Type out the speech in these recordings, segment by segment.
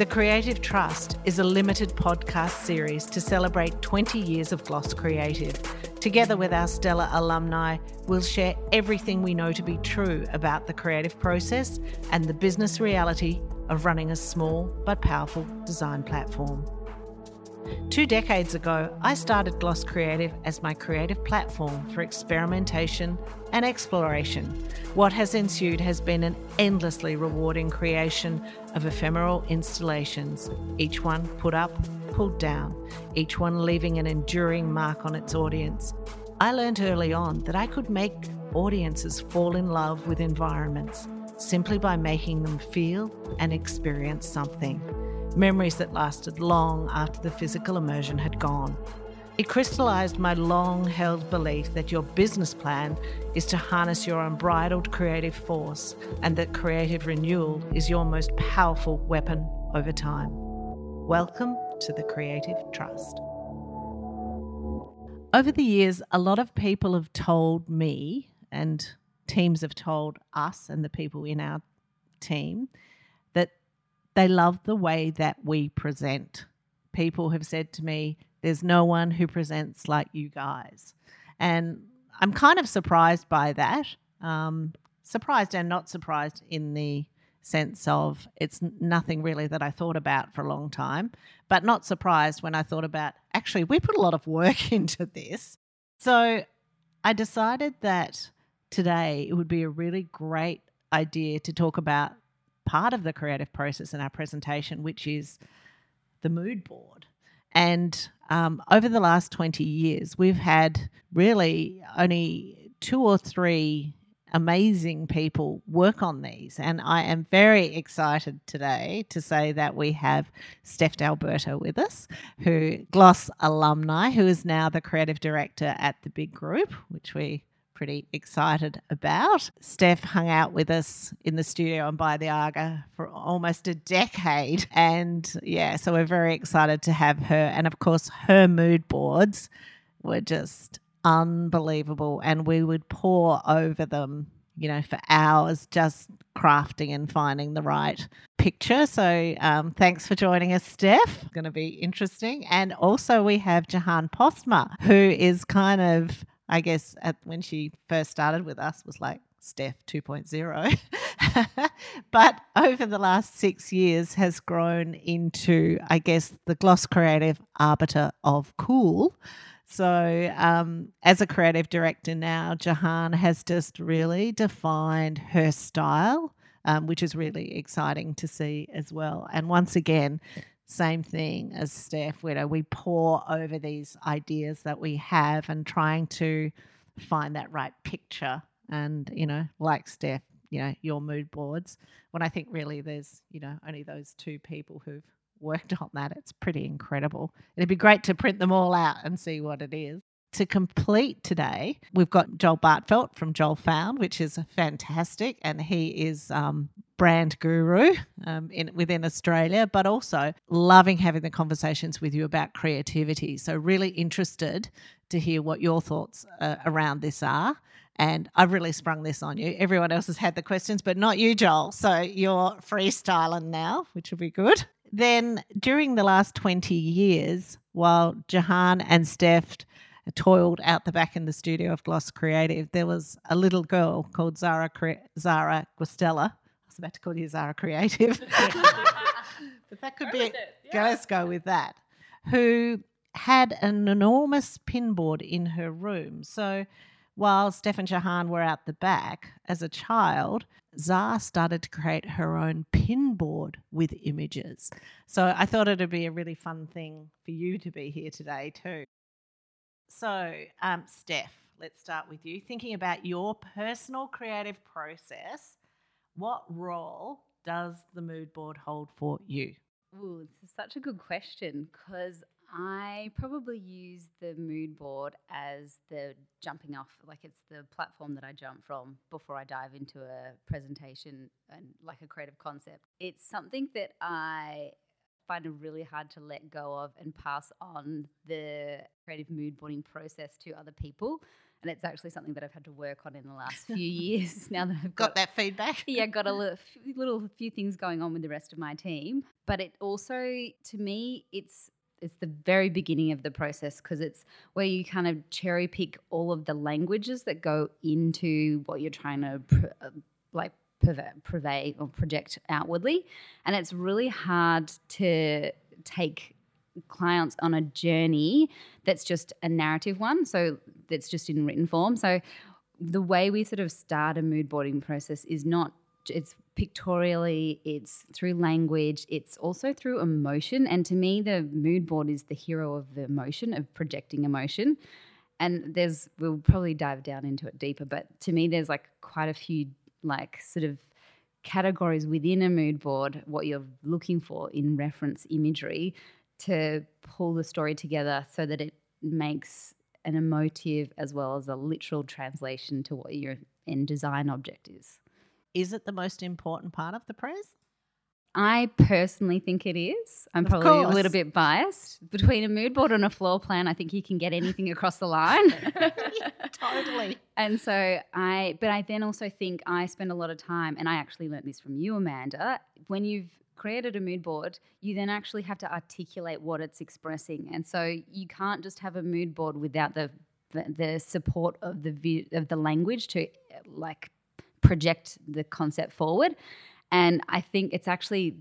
The Creative Trust is a limited podcast series to celebrate 20 years of Gloss Creative. Together with our stellar alumni, we'll share everything we know to be true about the creative process and the business reality of running a small but powerful design platform. Two decades ago, I started Gloss Creative as my creative platform for experimentation and exploration. What has ensued has been an endlessly rewarding creation of ephemeral installations, each one put up, pulled down, each one leaving an enduring mark on its audience. I learned early on that I could make audiences fall in love with environments simply by making them feel and experience something memories that lasted long after the physical immersion had gone. It crystallized my long held belief that your business plan is to harness your unbridled creative force and that creative renewal is your most powerful weapon over time. Welcome to the Creative Trust. Over the years, a lot of people have told me, and teams have told us and the people in our team, they love the way that we present. People have said to me, There's no one who presents like you guys. And I'm kind of surprised by that. Um, surprised and not surprised in the sense of it's nothing really that I thought about for a long time, but not surprised when I thought about actually, we put a lot of work into this. So I decided that today it would be a really great idea to talk about part of the creative process in our presentation, which is the mood board. And um, over the last 20 years, we've had really only two or three amazing people work on these. And I am very excited today to say that we have Steff D'Alberto with us, who Gloss alumni, who is now the creative director at the Big Group, which we pretty excited about. Steff hung out with us in the studio on By the Arga for almost a decade. And yeah, so we're very excited to have her. And of course, her mood boards were just unbelievable. And we would pour over them you know, for hours just crafting and finding the right picture. So um, thanks for joining us, Steff. It's going to be interesting. And also we have Jehanne Postma, who is kind of I guess at when she first started with us was like Steff 2.0. but over the last six years has grown into, I guess, the gloss creative arbiter of cool. So, um, as a creative director now, Jehanne has just really defined her style, um, which is really exciting to see as well. And once again, same thing as Steff, know, we pour over these ideas that we have and trying to find that right picture. And, you know, like Steff, you know, your mood boards. When I think really there's, you know, only those two people who've worked on that, it's pretty incredible. It'd be great to print them all out and see what it is to complete today, we've got Joel Bartfeld from Joel Found, which is fantastic, and he is um, brand guru um, in within Australia, but also loving having the conversations with you about creativity. So really interested to hear what your thoughts uh, around this are. And I've really sprung this on you. Everyone else has had the questions, but not you, Joel. So you're freestyling now, which will be good. Then during the last 20 years, while Jehanne and Steff toiled out the back in the studio of Gloss Creative, there was a little girl called Zara Cre- Zara Guastella. I was about to call you Zara Creative, but that could go be. Yeah. Let's go with that. Who had an enormous pinboard in her room. So while Stefan Jehanne were out the back as a child, Zara started to create her own pinboard with images. So I thought it'd be a really fun thing for you to be here today too. So, um, Steff, let's start with you. Thinking about your personal creative process, what role does the mood board hold for you? Ooh, this is such a good question because I probably use the mood board as the jumping off, like it's the platform that I jump from before I dive into a presentation and like a creative concept. It's something that I find it really hard to let go of and pass on the creative mood boarding process to other people. and it's actually something that I've had to work on in the last few years. Now that I've Got got, that feedback? yeah, got a little, little few things going on with the rest of my team. But it also, to me, it's it's the very beginning of the process because it's where you kind of cherry pick all of the languages that go into what you're trying to pr- uh, like purvey, or project outwardly, and it's really hard to take clients on a journey that's just a narrative one. So that's just in written form. So the way we sort of start a mood boarding process is not it's pictorially it's through language it's also through emotion and to me the mood board is the hero of the emotion of projecting emotion and there's we'll probably dive down into it deeper but to me there's like quite a few like sort of categories within a mood board what you're looking for in reference imagery to pull the story together so that it makes an emotive as well as a literal translation to what your end design object is. Is it the most important part of the press? I personally think it is. I'm Of probably a little bit biased. Between a mood board and a floor plan, I think you can get anything across the line. totally. And so I, but I then also think I spend a lot of time, and I actually learned this from you, Amanda. When you've created a mood board, you then actually have to articulate what it's expressing, and so you can't just have a mood board without the the, the support of the view, of the language to like project the concept forward. And I think it's actually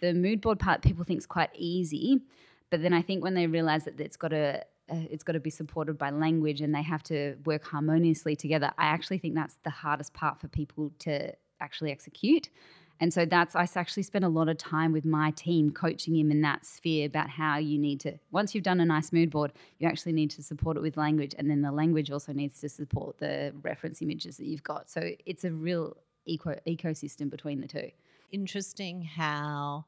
the mood board part. People think is quite easy, but then I think when they realize that it's got to uh, it's got to be supported by language and they have to work harmoniously together. I actually think that's the hardest part for people to actually execute. And so that's I actually spend a lot of time with my team coaching him in that sphere about how you need to once you've done a nice mood board, you actually need to support it with language and then the language also needs to support the reference images that you've got. So it's a real eco ecosystem between the two. Interesting how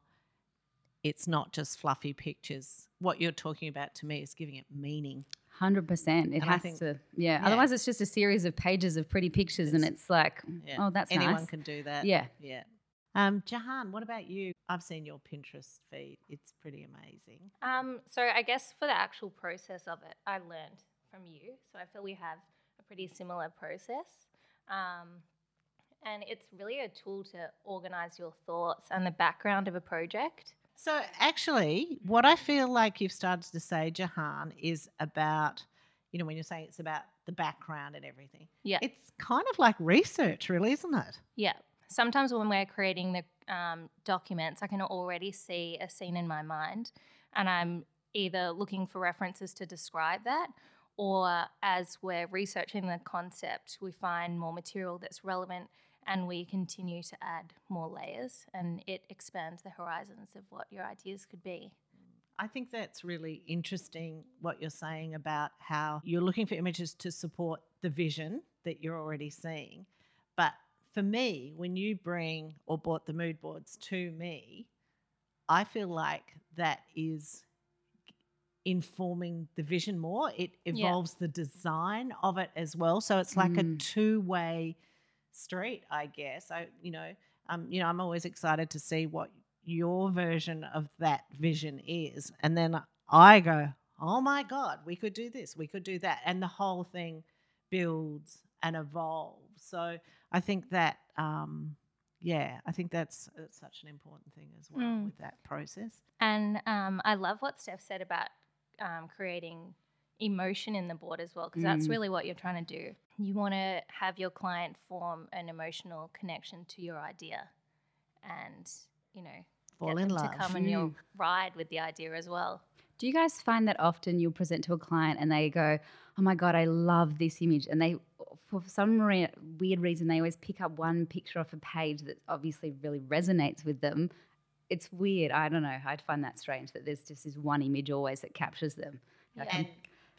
it's not just fluffy pictures. What you're talking about to me is giving it meaning. Hundred percent. It And has think- to. Yeah. yeah. Otherwise, it's just a series of pages of pretty pictures, and It's- it's like, Yeah. oh, that's nice. Anyone nice. can do that. Yeah. Yeah. Um, Jehanne, what about you? I've seen your Pinterest feed. It's pretty amazing. Um, so I guess for the actual process of it, I learned from you. So I feel we have a pretty similar process. Um, and it's really a tool to organize your thoughts and the background of a project. So, actually, what I feel like you've started to say, Jehanne, is about, you know, when you're saying it's about the background and everything, Yeah. it's kind of like research, really, isn't it? Yeah. Sometimes when we're creating the um, documents, I can already see a scene in my mind, and I'm either looking for references to describe that, or as we're researching the concept, we find more material that's relevant and we continue to add more layers, and it expands the horizons of what your ideas could be. I think that's really interesting what you're saying about how you're looking for images to support the vision that you're already seeing. But for me, when you bring or brought the mood boards to me, I feel like that is informing the vision more. It Yeah. evolves the design of it as well. So it's like a Mm. two way street, I guess. I, you know, um, you know, I'm always excited to see what your version of that vision is, and then I go, "Oh my god, we could do this, we could do that," and the whole thing builds and evolves. So I think that, um, yeah, I think that's, that's such an important thing as well Mm. with that process. And um, I love what Steff said about um, creating emotion in the board as well, because that's Mm. really what you're trying to do. You want to have your client form an emotional connection to your idea, and you know, Fall get in them love. to come on your ride with the idea as well. Do you guys find that often you'll present to a client and they go, "Oh my god, I love this image," and they, for some re- weird reason, they always pick up one picture off a page that obviously really resonates with them. It's weird. I don't know. I'd find that strange that there's just this one image always that captures them. Like, Yeah. and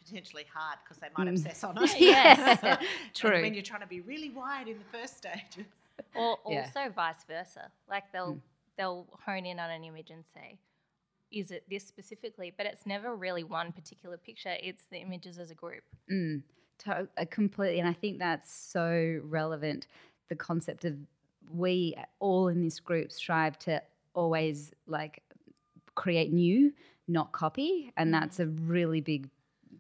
potentially hard because they might Mm. obsess on it. Yes, And true. when you're trying to be really wide in the first stage. Or Yeah. also vice versa. Like they'll Mm. they'll hone in on an image and say, "Is it this specifically?" But it's never really one particular picture. It's the images as a group. Mm, to, uh, completely. And I think that's so relevant. The concept of we all in this group strive to always like create new, not copy. And Mhm. that's a really big,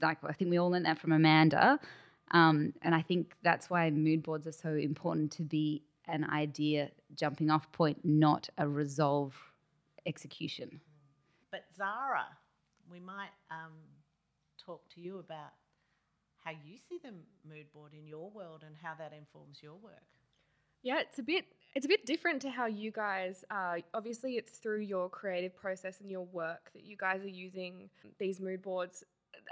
like, I think we all learned that from Amanda. Um, and I think that's why mood boards are so important to be an idea jumping off point, not a resolve execution. But Zara, we might um, talk to you about how you see the mood board in your world and how that informs your work. Yeah, it's a bit it's a bit different to how you guys uh, obviously it's through your creative process and your work that you guys are using these mood boards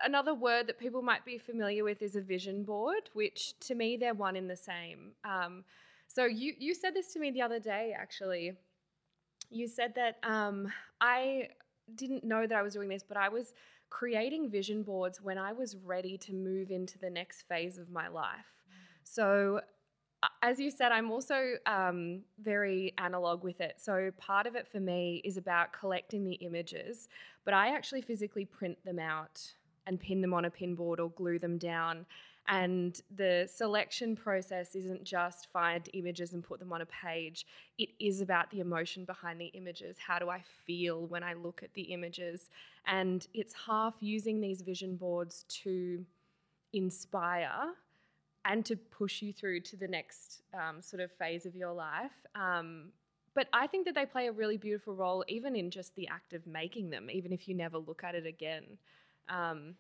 another word that people might be familiar with is a vision board which to me they're one in the same. Um, so you you said this to me the other day actually. You said that um, i didn't know that i was doing this but i was creating vision boards when i was ready to move into the next phase of my life. So as you said, I'm also um, very analog with it. So part of it for me is about collecting the images, but I actually physically print them out and pin them on a pinboard or glue them down. And the selection process isn't just find images and put them on a page. It is about the emotion behind the images. How do I feel when I look at the images? And it's half using these vision boards to inspire and to push you through to the next um, sort of phase of your life. Um, but I think that they play a really beautiful role, even in just the act of making them, even if you never look at it again. Um,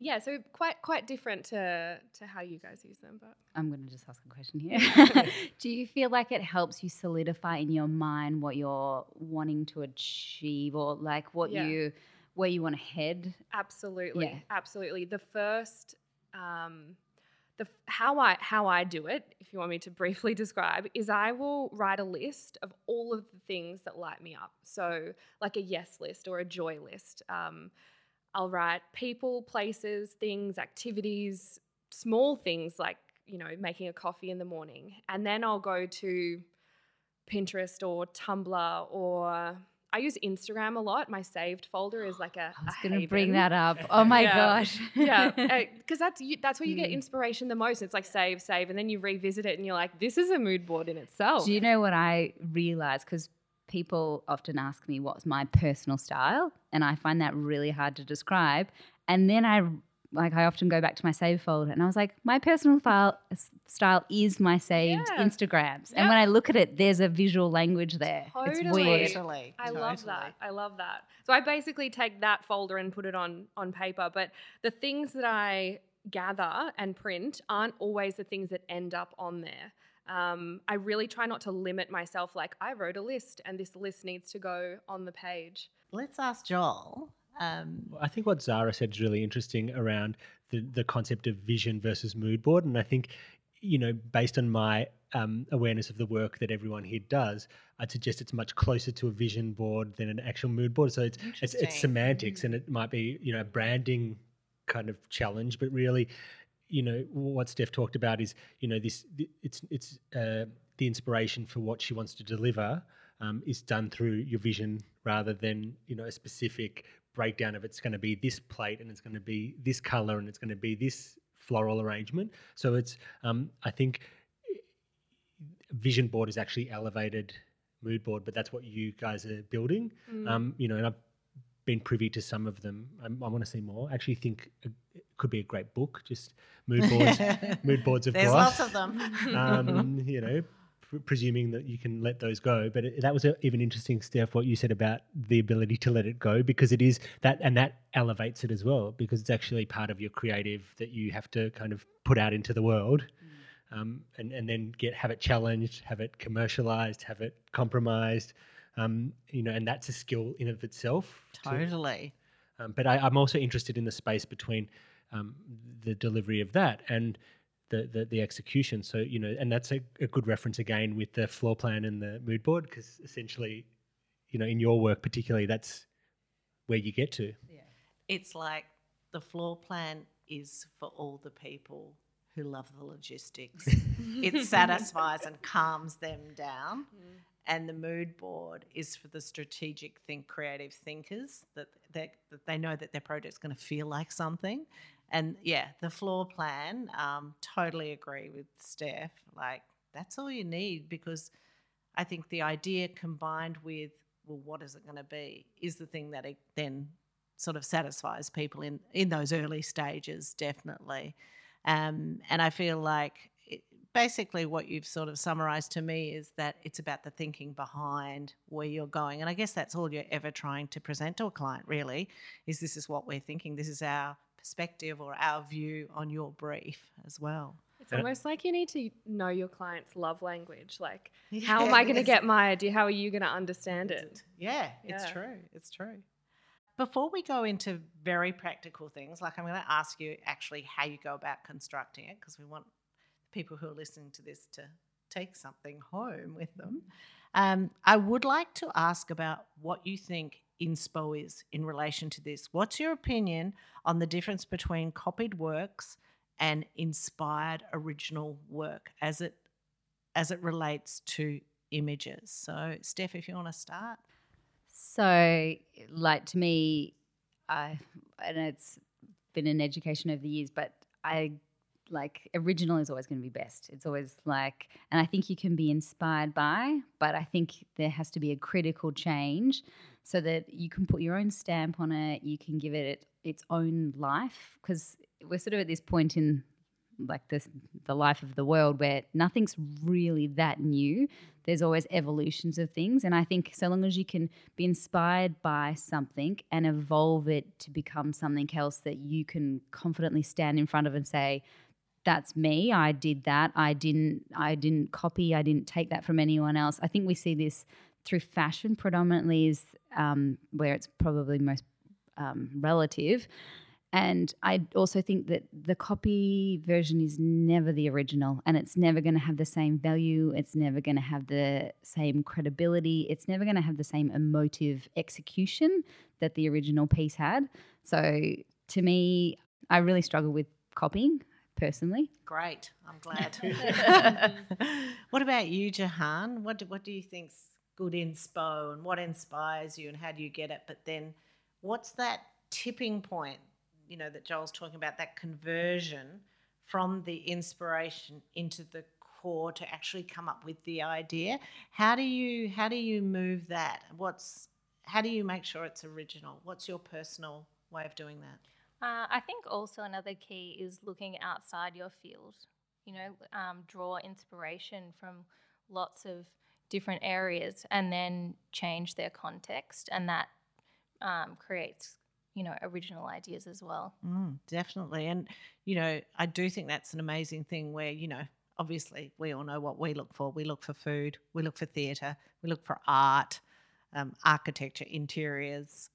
yeah, so quite quite different to to how you guys use them. But I'm going to just ask a question here. Do you feel like it helps you solidify in your mind what you're wanting to achieve, or like what yeah. you where you want to head? Absolutely, yeah. absolutely. The first. Um, the how I how I do it, if you want me to briefly describe, is I will write a list of all of the things that light me up. So like a yes list or a joy list. Um, I'll write people, places, things, activities, small things like you know making a coffee in the morning, and then I'll go to Pinterest or Tumblr or I use Instagram a lot. My saved folder is like a. I was going to bring that up. Oh my yeah. gosh. yeah, because that's you, that's where you get mm. inspiration the most. It's like save, save, and then you revisit it, and you're like, this is a mood board in itself. Do you know what I realized? Because people often ask me what's my personal style, and I find that really hard to describe. And then I like I often go back to my save folder and I was like, my personal file style is my saved yeah. Instagrams. Yep. And when I look at it, there's a visual language there. Totally. It's weird. Totally. I totally. love that. I love that. So I basically take that folder and put it on on paper. But the things that I gather and print aren't always the things that end up on there. Um, I really try not to limit myself like I wrote a list and this list needs to go on the page. Let's ask Joel um, I think what Zara said is really interesting around the, the concept of vision versus mood board. And I think, you know, based on my um, awareness of the work that everyone here does, I'd suggest it's much closer to a vision board than an actual mood board. So it's it's, it's, semantics mm. and it might be, you know, a branding kind of challenge, but really, you know, what Steff talked about is, you know, this it's it's uh, the inspiration for what she wants to deliver um, is done through your vision rather than you know a specific breakdown of it's going to be this plate and it's going to be this color and it's going to be this floral arrangement. So it's, um, I think, vision board is actually elevated mood board, but that's what you guys are building. Mm. Um, you know, and I've been privy to some of them. I, I want to see more. I actually think it could be a great book. Just mood boards, mood boards of There's lots of them. um, you know, presuming that you can let those go. But it, that was a, even interesting, Steff, what you said about the ability to let it go, because it is that, and that elevates it as well, because it's actually part of your creative that you have to kind of put out into the world. Mm. Um, and, and then get have it challenged, have it commercialized, have it compromised, um, you know, and that's a skill in of itself. Totally. Um, but I, am also interested in the space between um, the delivery of that and the, the, the execution. So you know, and that's a, a good reference again with the floor plan and the mood board because essentially, you know, in your work particularly, that's where you get to. Yeah, it's like the floor plan is for all the people who love the logistics. it satisfies and calms them down. Mm. And the mood board is for the strategic think creative thinkers that, that, that they know that their project's going to feel like something and yeah, the floor plan, um, totally agree with Steff. Like, that's all you need because I think the idea combined with, well, what is it going to be, is the thing that it then sort of satisfies people in, in those early stages, definitely. Um, and I feel like basically what you've sort of summarized to me is that it's about the thinking behind where you're going. And I guess that's all you're ever trying to present to a client, really, is this is what we're thinking. This is our perspective or our view on your brief as well. It's almost like you need to know your client's love language. Like, how am I going to get my idea? How are you going to understand it? Yeah, it's true. It's true. Before we go into very practical things, like I'm going to ask you actually how you go about constructing it, because we want people who are listening to this to take something home with them. Um, I would like to ask about what you think inspo is in relation to this. What's your opinion on the difference between copied works and inspired original work as it as it relates to images? So, Steff, if you want to start. So, like to me, I and it's been an education over the years, but I like original is always going to be best. It's always like, and I think you can be inspired by, but I think there has to be a critical change so that you can put your own stamp on it. You can give it its own life because we're sort of at this point in like this the life of the world where nothing's really that new there's always evolutions of things and i think so long as you can be inspired by something and evolve it to become something else that you can confidently stand in front of and say that's me i did that i didn't i didn't copy i didn't take that from anyone else i think we see this through fashion predominantly is um, where it's probably most um, relative and I also think that the copy version is never the original and it's never going to have the same value. It's never going to have the same credibility. It's never going to have the same emotive execution that the original piece had. So to me, I really struggle with copying personally. Great, I'm glad. what about you, Jehanne? What do, what do you think's good inspo, and what inspires you, and how do you get it? But then, what's that tipping point? You know that Joel's talking about that conversion from the inspiration into the core to actually come up with the idea. How do you how do you move that? What's how do you make sure it's original? What's your personal way of doing that? Uh, I think also another key is looking outside your field. You know, um, draw inspiration from lots of different areas and then change their context, and that um, creates you know original ideas as well. Mm, definitely. And, you know, I do think that's an amazing thing where, you know, obviously we all know what we look for. We look for food, we look for theatre, we look for art, um, architecture, interiors,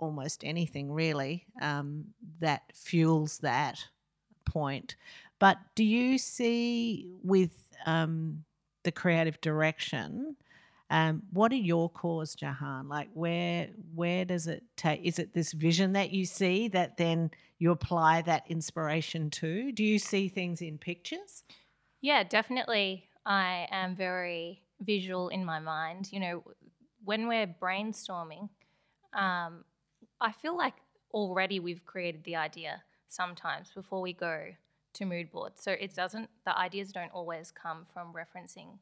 almost anything really um, that fuels that point. But do you see with um, the creative direction? Um, what are your cores, Jehanne? Like, where where does it take? Is it this vision that you see that then you apply that inspiration to? Do you see things in pictures? Yeah, definitely. I am very visual in my mind. You know, when we're brainstorming, um, I feel like already we've created the idea sometimes before we go to mood board. So it doesn't, the ideas don't always come from referencing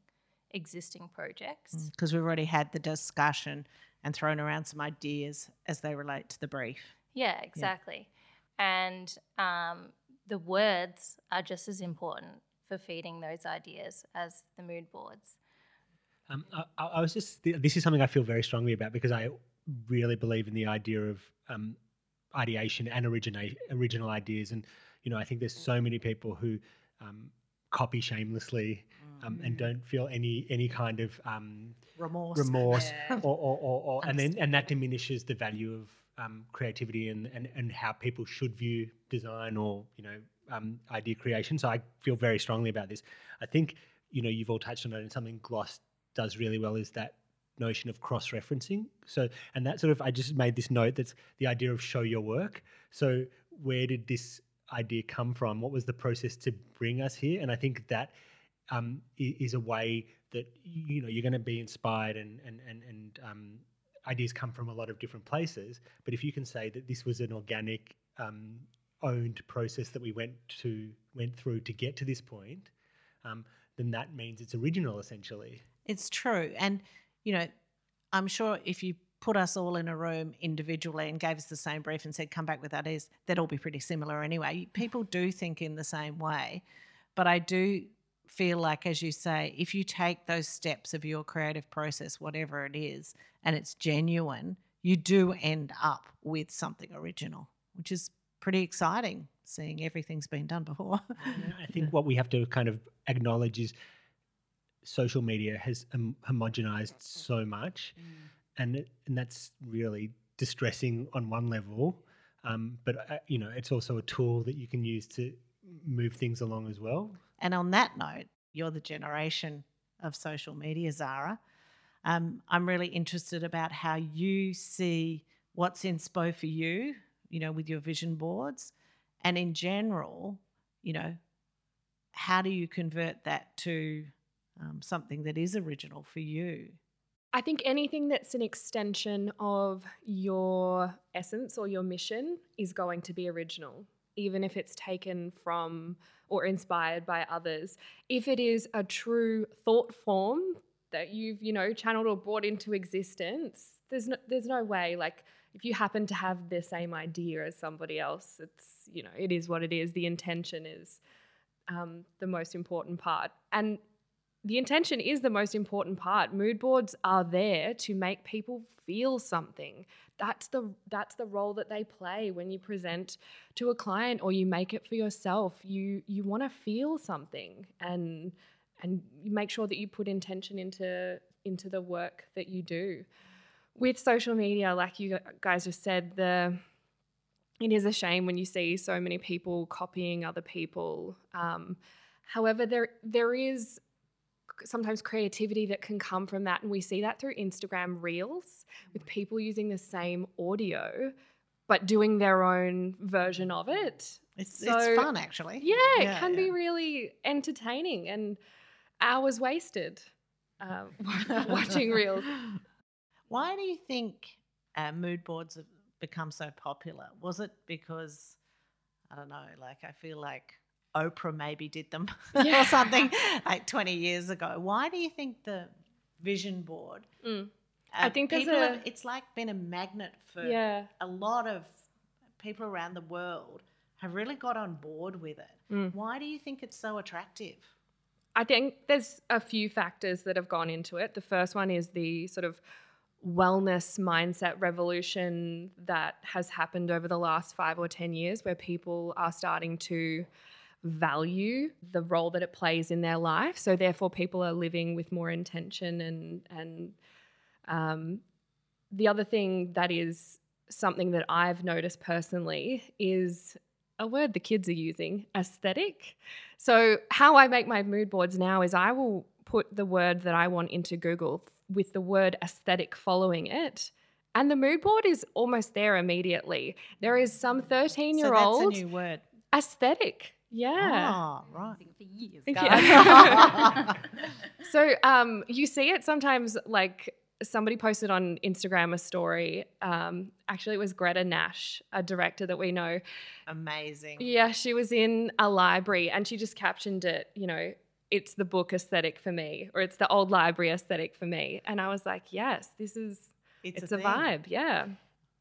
existing projects. Because we've already had the discussion and thrown around some ideas as they relate to the brief. Yeah, exactly. And um, the words are just as important for feeding those ideas as the mood boards. Um, I, I I was just, this is something I feel very strongly about because I really believe in the idea of um, ideation and originate, original ideas. And, you know, I think there's so many people who um, copy shamelessly um, and don't feel any any kind of um, Remorse. remorse Yeah. or, or, or, or and then and that diminishes the value of um, creativity and, and, and how people should view design or you know um, idea creation. So I feel very strongly about this. I think you know you've all touched on it, and something Gloss does really well is that notion of cross referencing. So and that sort of I just made this note that's the idea of show your work. So where did this idea come from? What was the process to bring us here? And I think that um, is a way that you know you're going to be inspired and and and, and um, ideas come from a lot of different places. But if you can say that this was an organic, um, owned process that we went to went through to get to this point, um, then that means it's original essentially. It's true. And, you know, I'm sure if you put us all in a room individually and gave us the same brief and said, come back with ideas, they'd all be pretty similar anyway. People do think in the same way. But I do feel like, as you say, if you take those steps of your creative process, whatever it is, and it's genuine, you do end up with something original, which is pretty exciting seeing everything's been done before. I think what we have to kind of acknowledge is social media has um, homogenized so much, mm. and it, and that's really distressing on one level. Um, but uh, you know, it's also a tool that you can use to move things along as well. And on that note, you're the generation of social media, Zara. Um, I'm really interested about how you see what's inspo for you, you know, with your vision boards, and in general, you know, how do you convert that to um, something that is original for you? I think anything that's an extension of your essence or your mission is going to be original, even if it's taken from or inspired by others. If it is a true thought form that you've, you know, channeled or brought into existence, there's no, there's no way like if you happen to have the same idea as somebody else, it's, you know, it is what it is. The intention is um, the most important part. And the intention is the most important part. Mood boards are there to make people feel something. That's the that's the role that they play when you present to a client or you make it for yourself. You you want to feel something and and make sure that you put intention into into the work that you do. With social media, like you guys just said, the it is a shame when you see so many people copying other people. Um, however, there there is sometimes creativity that can come from that. And we see that through Instagram reels with people using the same audio but doing their own version of it. It's, so, it's fun actually. Yeah, yeah it can yeah. be really entertaining and hours wasted uh, watching reels. Why do you think uh, mood boards have become so popular? Was it because I don't know, like I feel like Oprah maybe did them yeah. or something like 20 years ago. Why do you think the vision board? Mm. Uh, I think people a, have, it's like been a magnet for yeah. a lot of people around the world have really got on board with it. Mm. Why do you think it's so attractive? I think there's a few factors that have gone into it. The first one is the sort of wellness mindset revolution that has happened over the last five or 10 years, where people are starting to value the role that it plays in their life. So therefore, people are living with more intention and and um, the other thing that is something that I've noticed personally is a word the kids are using aesthetic. So how I make my mood boards now is I will put the word that I want into Google with the word aesthetic following it. And the mood board is almost there immediately. There is some 13 year old. So that's a new word. Aesthetic. Yeah. Oh, right. For years, yeah. so um, you see it sometimes like somebody posted on Instagram a story. Um, actually, it was Greta Nash, a director that we know. Amazing. Yeah, she was in a library and she just captioned it, you know, it's the book aesthetic for me, or it's the old library aesthetic for me. And I was like, yes, this is, it's, it's a, a vibe. Yeah.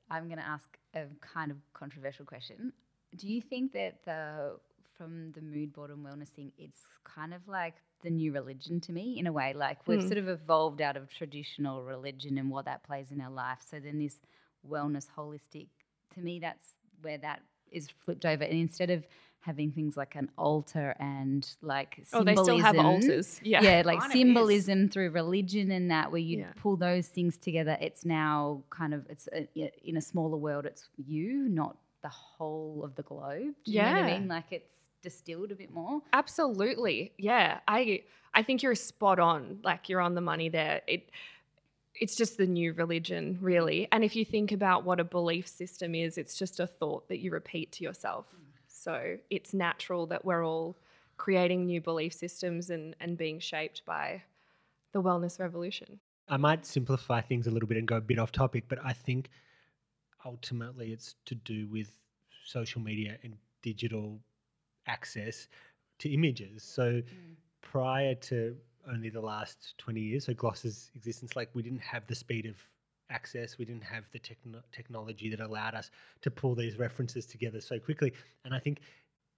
I'm going to ask a kind of controversial question. Do you think that the from the mood board and wellness thing, it's kind of like the new religion to me in a way. Like we've mm. sort of evolved out of traditional religion and what that plays in our life. So then this wellness holistic, to me, that's where that is flipped over. And instead of having things like an altar and like symbolism. Oh, they still have altars. Yeah. Yeah, like kind symbolism through religion and that where you yeah. pull those things together. It's now kind of it's a, in a smaller world. It's you, not the whole of the globe. Do you yeah. know what I mean? Like it's distilled a bit more. Absolutely. Yeah. I I think you're spot on. Like you're on the money there. It it's just the new religion, really. And if you think about what a belief system is, it's just a thought that you repeat to yourself. So it's natural that we're all creating new belief systems and, and being shaped by the wellness revolution. I might simplify things a little bit and go a bit off topic, but I think ultimately it's to do with social media and digital access to images. So mm. prior to only the last 20 years, so Gloss's existence, like we didn't have the speed of access. We didn't have the techno- technology that allowed us to pull these references together so quickly. And I think,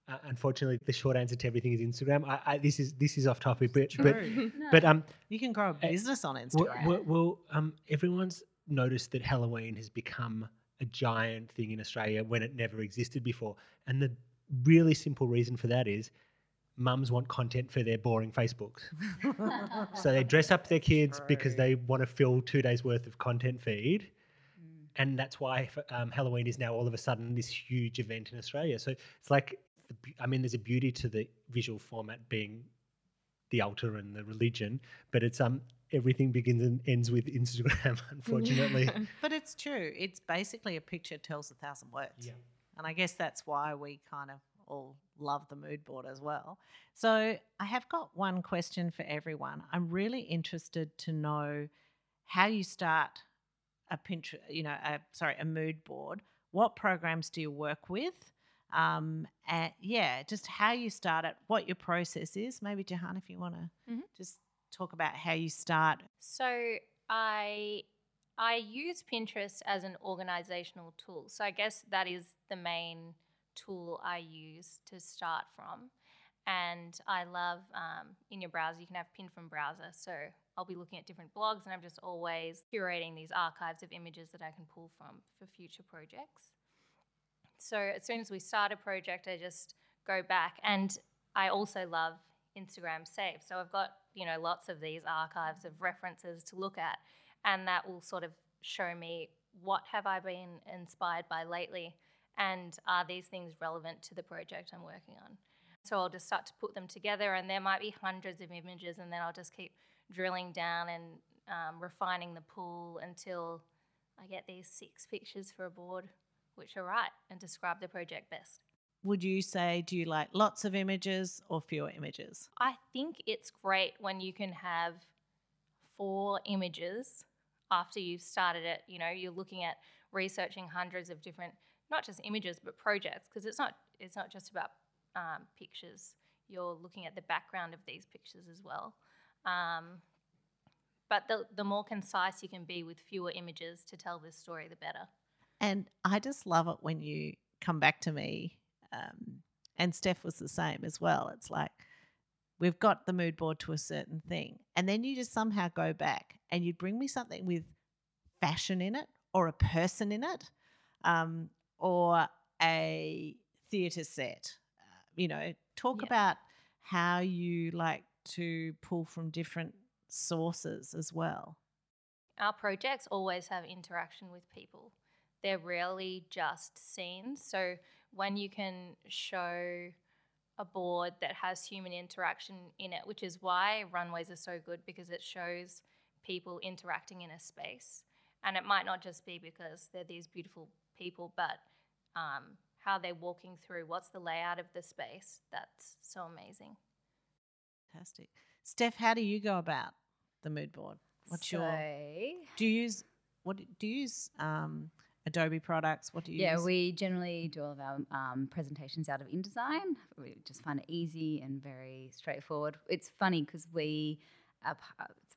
uh, unfortunately, the short answer to everything is Instagram. I, I, this is this is off topic, but but, True. but um, you can grow a Uh, business on Instagram. well, well, um, everyone's noticed that Halloween has become a giant thing in Australia when it never existed before, and the really simple reason for that is mums want content for their boring Facebooks. So they dress up their kids because they want to fill two days worth of content feed. Mm. And that's why um, Halloween is now all of a sudden this huge event in Australia. So it's like, the, I mean, there's a beauty to the visual format being the altar and the religion, but it's um everything begins and ends with Instagram, unfortunately. but it's true. It's basically a picture tells a thousand words. Yeah. And I guess that's why we kind of all love the mood board as well. So I have got one question for everyone. I'm really interested to know how you start a Pinterest, you know, a, sorry, a mood board. What programs do you work with? Um, and yeah, just how you start it, what your process is. Maybe Jehanne, if you want to Mhm. just talk about how you start. So I I use Pinterest as an organizational tool. So I guess that is the main tool I use to start from. And I love um, in your browser, you can have pin from browser. So I'll be looking at different blogs and I'm just always curating these archives of images that I can pull from for future projects. So as soon as we start a project, I just go back. And I also love Instagram Save. So I've got, you know, lots of these archives of references to look at. And that will sort of show me what have I been inspired by lately and are these things relevant to the project I'm working on. So I'll just start to put them together, and there might be hundreds of images, and then I'll just keep drilling down and um, refining the pool until I get these six pictures for a board, which are right and describe the project best. Would you say, do you like lots of images or fewer images? I think it's great when you can have four images after you've started it. You know, you're looking at researching hundreds of different, not just images, but projects, because it's not it's not just about um, pictures. You're looking at the background of these pictures as well. Um, but the, the more concise you can be with fewer images to tell this story, the better. And I just love it when you come back to me. Um, and Steff was the same as well. It's like we've got the mood board to a certain thing. And then you just somehow go back and you bring me something with fashion in it or a person in it um, or a theatre set. Uh, you know, talk Yeah. about how you like to pull from different sources as well. Our projects always have interaction with people. They're rarely just scenes. So when you can show a board that has human interaction in it, which is why runways are so good because it shows people interacting in a space. And it might not just be because they're these beautiful people, but um, how they're walking through, what's the layout of the space. That's so amazing. Fantastic. Steff, how do you go about the mood board? What's your do you use what do- do you use um, Adobe products? What do you Yeah, use? we generally do all of our um, presentations out of InDesign. We just find it easy and very straightforward. It's funny because we are,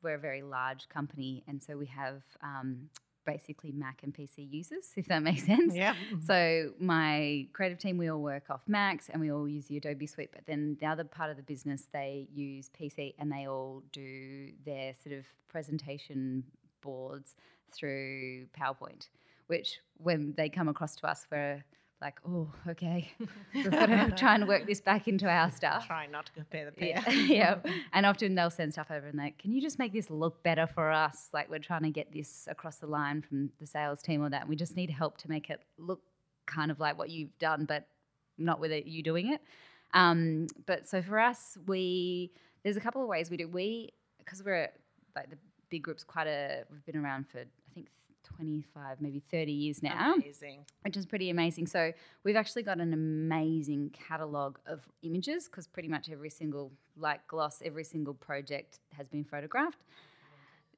we're a very large company, and so we have um, basically Mac and PC users, if that makes sense. yeah. So my creative team, we all work off Macs and we all use the Adobe Suite. But then the other part of the business, they use PC and they all do their sort of presentation boards through PowerPoint. Which when they come across to us, we're like, oh, okay, we've got to try and work this back into our stuff. Trying not to compare the pair. Yeah, yeah. And often they'll send stuff over and they, can you just make this look better for us? Like we're trying to get this across the line from the sales team or that. And we just need help to make it look kind of like what you've done, but not with it, you doing it. Um, but so for us, we there's a couple of ways we do. We because we're like the big group's quite a we've been around for 25 maybe 30 years now Amazing. which is pretty amazing. So we've actually got an amazing catalog of images because pretty much every single like gloss, every single project has been photographed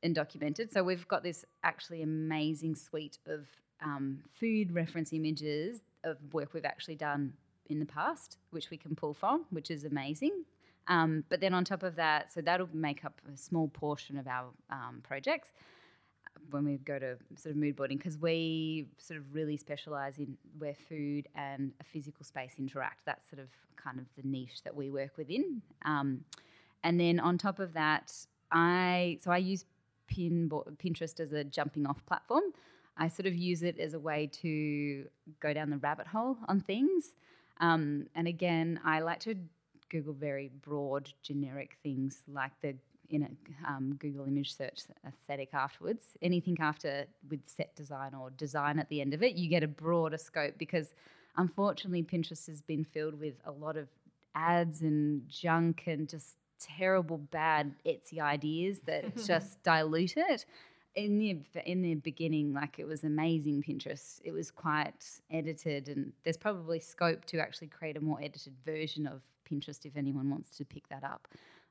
and documented. So we've got this actually amazing suite of um, food reference images of work we've actually done in the past, which we can pull from, which is amazing. Um, but then on top of that, so that'll make up a small portion of our um, projects when we go to sort of mood boarding because we sort of really specialize in where food and a physical space interact. That's sort of kind of the niche that we work within. Um, and then on top of that, I so I use Pinterest as a jumping off platform. I sort of use it as a way to go down the rabbit hole on things. Um, and again, I like to Google very broad, generic things like the in a um, Google image search aesthetic afterwards. Anything after with set design or design at the end of it, you get a broader scope because unfortunately Pinterest has been filled with a lot of ads and junk and just terrible bad Etsy ideas that just dilute it. In the in the beginning, like it was amazing Pinterest. It was quite edited, and there's probably scope to actually create a more edited version of Pinterest if anyone wants to pick that up.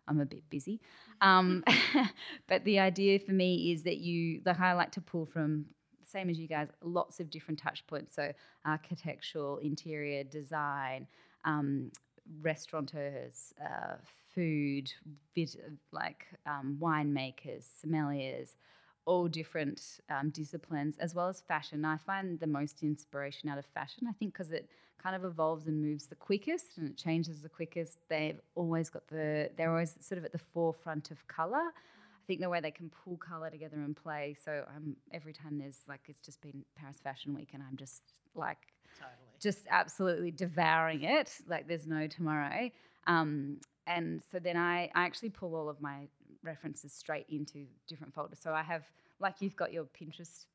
I'm a bit busy. Um, but the idea for me is that you, like, I like to pull from, same as you guys, lots of different touch points. So, architectural, interior design, um, restaurateurs, uh, food, bit like um, winemakers, sommeliers, all different um, disciplines, as well as fashion. I find the most inspiration out of fashion, I think, because it kind of evolves and moves the quickest and it changes the quickest. They've always got the, they're always sort of at the forefront of colour. I think the way they can pull colour together and play. So um, every time there's like, it's just been Paris Fashion Week and I'm just like, totally. just absolutely devouring it. Like there's no tomorrow. Um, and so then I, I actually pull all of my references straight into different folders. So I have, like you've got your Pinterest,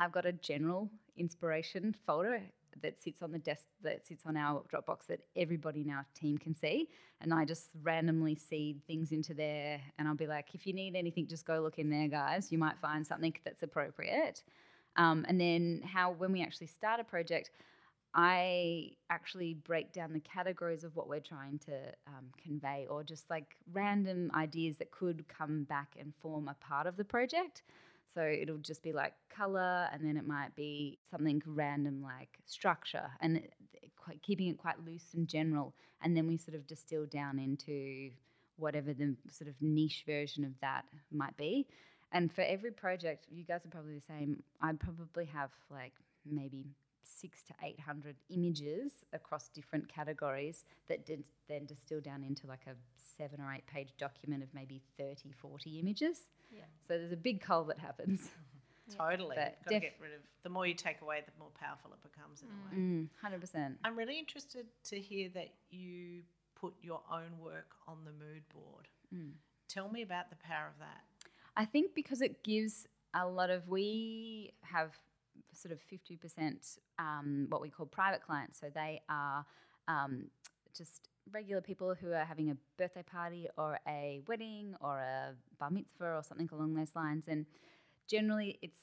I've got a general inspiration folder that sits on the desk that sits on our Dropbox that everybody in our team can see. And I just randomly seed things into there. And I'll be like, if you need anything, just go look in there, guys. You might find something that's appropriate. Um, and then how, when we actually start a project, I actually break down the categories of what we're trying to um, convey, or just like random ideas that could come back and form a part of the project. So it'll just be like color, and then it might be something random like structure, and quite, keeping it quite loose and general. And then we sort of distill down into whatever the sort of niche version of that might be. And for every project, you guys are probably the same. I'd probably have like maybe six to 800 images across different categories that did then distill down into like a seven or eight page document of maybe 30, 40 images. Yeah. So there's a big cull that happens. Totally. But Got to get rid of the more you take away, the more powerful it becomes in a way. Mm, 100%. I'm really interested to hear that you put your own work on the mood board. Mm. Tell me about the power of that. I think because it gives a lot of, we have sort of 50% um, what we call private clients. So they are um, just regular people who are having a birthday party or a wedding or a bar mitzvah or something along those lines. And generally, it's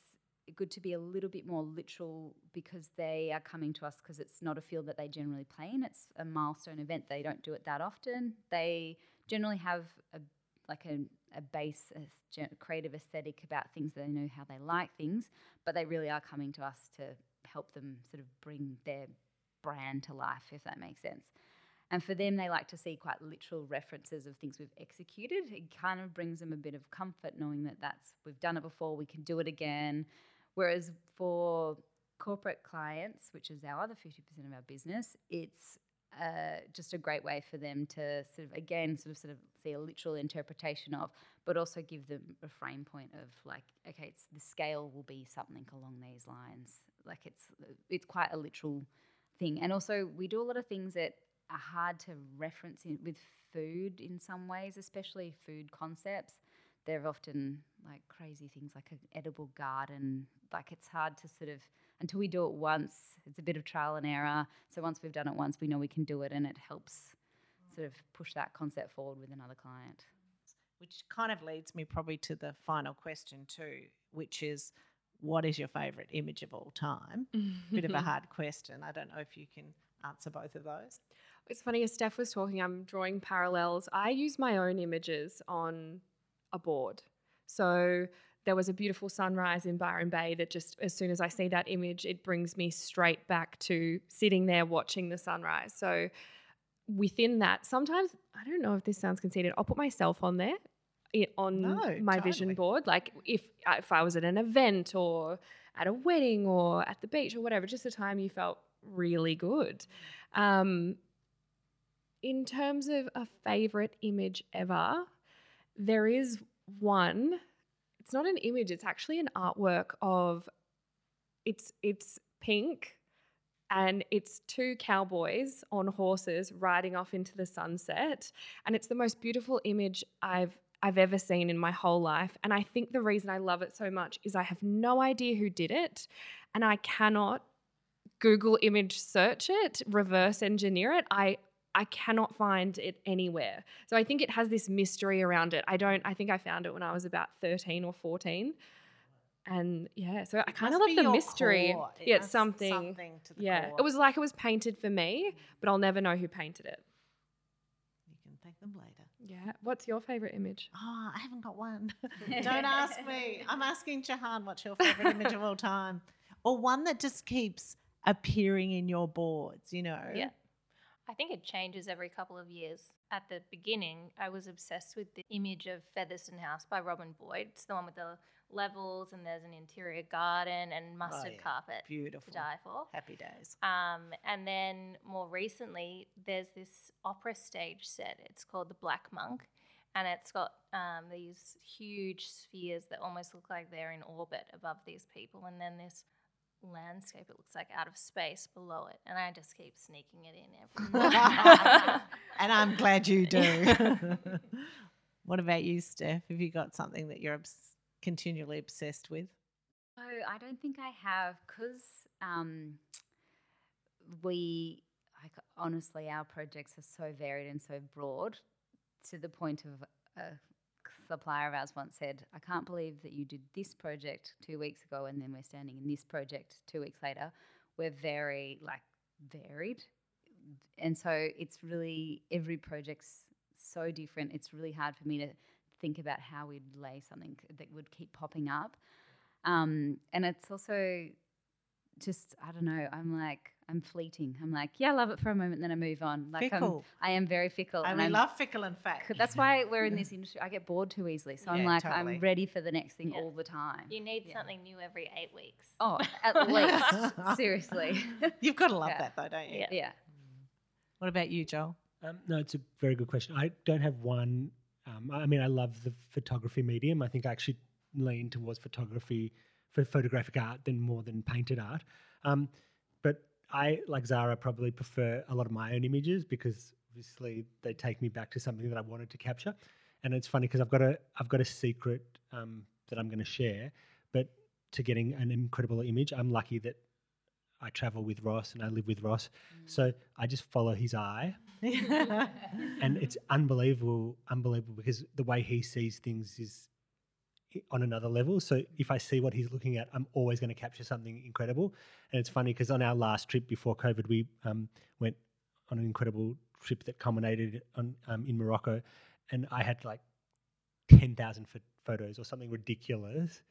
good to be a little bit more literal because they are coming to us because it's not a field that they generally play in. It's a milestone event. They don't do it that often. They generally have a like a, a base a creative aesthetic about things they know how they like things, but they really are coming to us to help them sort of bring their brand to life, if that makes sense. And for them, they like to see quite literal references of things we've executed. It kind of brings them a bit of comfort knowing that that's we've done it before, we can do it again. Whereas for corporate clients, which is our other 50% of our business, it's uh, just a great way for them to sort of again sort of sort of see a literal interpretation of, but also give them a frame point of like, okay, it's the scale will be something along these lines. Like it's it's quite a literal thing, and also we do a lot of things that are hard to reference in, with food in some ways, especially food concepts. They're often like crazy things like an edible garden. Like it's hard to sort of until we do it once, it's a bit of trial and error. So once we've done it once, we know we can do it, and it helps sort of push that concept forward with another client. Which kind of leads me probably to the final question too, which is what is your favourite image of all time? Bit of a hard question. I don't know if you can answer both of those. It's funny as Steff was talking, I'm drawing parallels. I use my own images on a board. So there was a beautiful sunrise in Byron Bay that just as soon as I see that image, it brings me straight back to sitting there watching the sunrise. So within that, sometimes I don't know if this sounds conceited, I'll put myself on there. on No, my vision board. Like if uh, if I was at an event or at a wedding or at the beach or whatever, just a time you felt really good. Um, in terms of a favorite image ever, there is one. It's not an image. It's actually an artwork of. It's it's pink, and it's two cowboys on horses riding off into the sunset, and it's the most beautiful image I've I've ever seen in my whole life. And I think the reason I love it so much is I have no idea who did it, and I cannot Google image search it, reverse engineer it. I I cannot find it anywhere. So I think it has this mystery around it. I don't I think I found it when I was about 13 or 14. And yeah, so I kind of love the mystery. core. It Yeah, it's something. something to the yeah. core. It was like it was painted for me, but I'll never know who painted it. You can thank them later. Yeah. What's your favorite image? Oh, I haven't got one. Don't ask me. I'm asking Jehanne what's your favorite image of all time, or one that just keeps appearing in your boards. You know. Yeah. I think it changes every couple of years. At the beginning, I was obsessed with the image of Featherston House by Robin Boyd. It's the one with the levels and there's an interior garden and mustard Oh, yeah. carpet Beautiful. to die for. Happy days. Um, and then more recently, there's this opera stage set. It's called The Black Monk. And it's got um, these huge spheres that almost look like they're in orbit above these people. And then this landscape, it looks like out of space below it. And I just keep sneaking it in everywhere. and I'm glad you do. what about you, Steff? Have you got something that you're obs- continually obsessed with? Oh, I don't think I have because um, we, like, honestly, our projects are so varied and so broad to the point of a supplier of ours once said, I can't believe that you did this project two weeks ago and then we're standing in this project two weeks later. We're very, like, varied. And so it's really, every project's so different. It's really hard for me to think about how we'd lay something that would keep popping up. Um, and it's also just I don't know. I'm like I'm fleeting. I'm like yeah, I love it for a moment, then I move on. Like I'm, I am very fickle, and and we I'm, love fickle and fat. That's why we're in this industry. I get bored too easily, so I'm like totally. I'm ready for the next thing Yeah. all the time. you need Yeah. something new every eight weeks. Oh, at least seriously. You've got to love Yeah. that, though, don't you? Yeah. yeah. What about you, Joel? Um, no, it's a very good question. I don't have one. Um, I mean, I love the photography medium. I think I actually lean towards photography for photographic art than more than painted art. Um, but I, like Zara, probably prefer a lot of my own images because obviously they take me back to something that I wanted to capture. And it's funny because I've got a I've got a secret um, that I'm going to share. But to getting an incredible image, I'm lucky that I travel with Ross and I live with Ross. So I just follow his eye and it's unbelievable, unbelievable because the way he sees things is on another level. So if I see what he's looking at, I'm always going to capture something incredible. And it's funny because on our last trip before COVID, we um, went on an incredible trip that culminated on um, in Morocco, and I had like ten thousand photos or something ridiculous.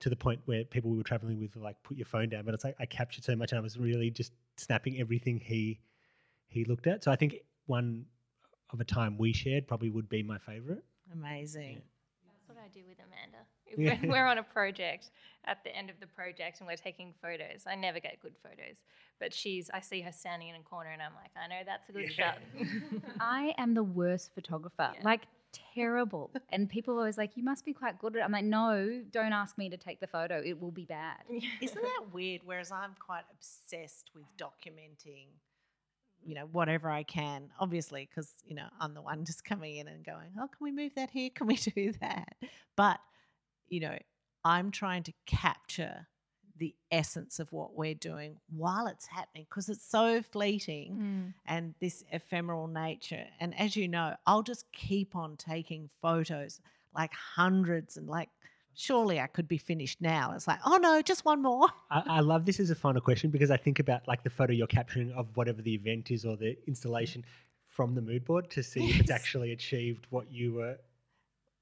To the point where people we were traveling with were like, "Put your phone down," but it's like I captured so much, and I was really just snapping everything he he looked at. So I think one of a time we shared probably would be my favorite. Amazing. What I do with Amanda. Yeah. When we're on a project, at the end of the project, and we're taking photos. I never get good photos, but she's. I see her standing in a corner, and I'm like, I know that's a good shot. I am the worst photographer. Yeah. Like terrible. and people are always like, "You must be quite good at." it. I'm like, "No, don't ask me to take the photo. It will be bad." Isn't that weird? Whereas I'm quite obsessed with documenting, you know, whatever I can, obviously, because, you know, I'm the one just coming in and going, oh, can we move that here? Can we do that? But, you know, I'm trying to capture the essence of what we're doing while it's happening because it's so fleeting Mm. and this ephemeral nature. And as you know, I'll just keep on taking photos, like hundreds, and like, surely I could be finished now. It's like, oh no, just one more. I, I love this as a final question because I think about like the photo you're capturing of whatever the event is or the installation from the mood board to see if it's actually achieved what you were,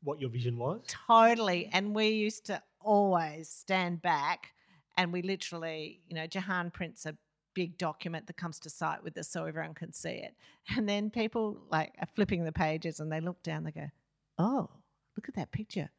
what your vision was. Totally. And we used to always stand back and we literally, you know, Jehanne prints a big document that comes to site with us so everyone can see it. And then people like are flipping the pages and they look down, they go, oh, look at that picture.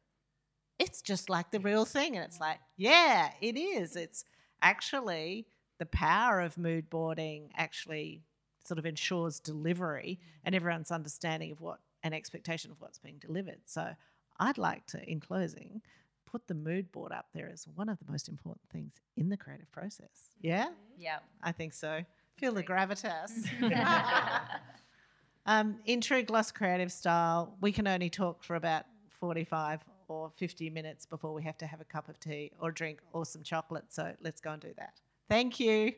It's just like the real thing. And it's like, yeah, it is. It's actually the power of mood boarding actually sort of ensures delivery and everyone's understanding of what an expectation of what's being delivered. So I'd like to, in closing, put the mood board up there as one of the most important things in the creative process. Yeah? Yeah. I think so. Feel the gravitas. um, in true gloss creative style, we can only talk for about 45 or 50 minutes before we have to have a cup of tea or drink or some chocolate. So let's go and do that. Thank you.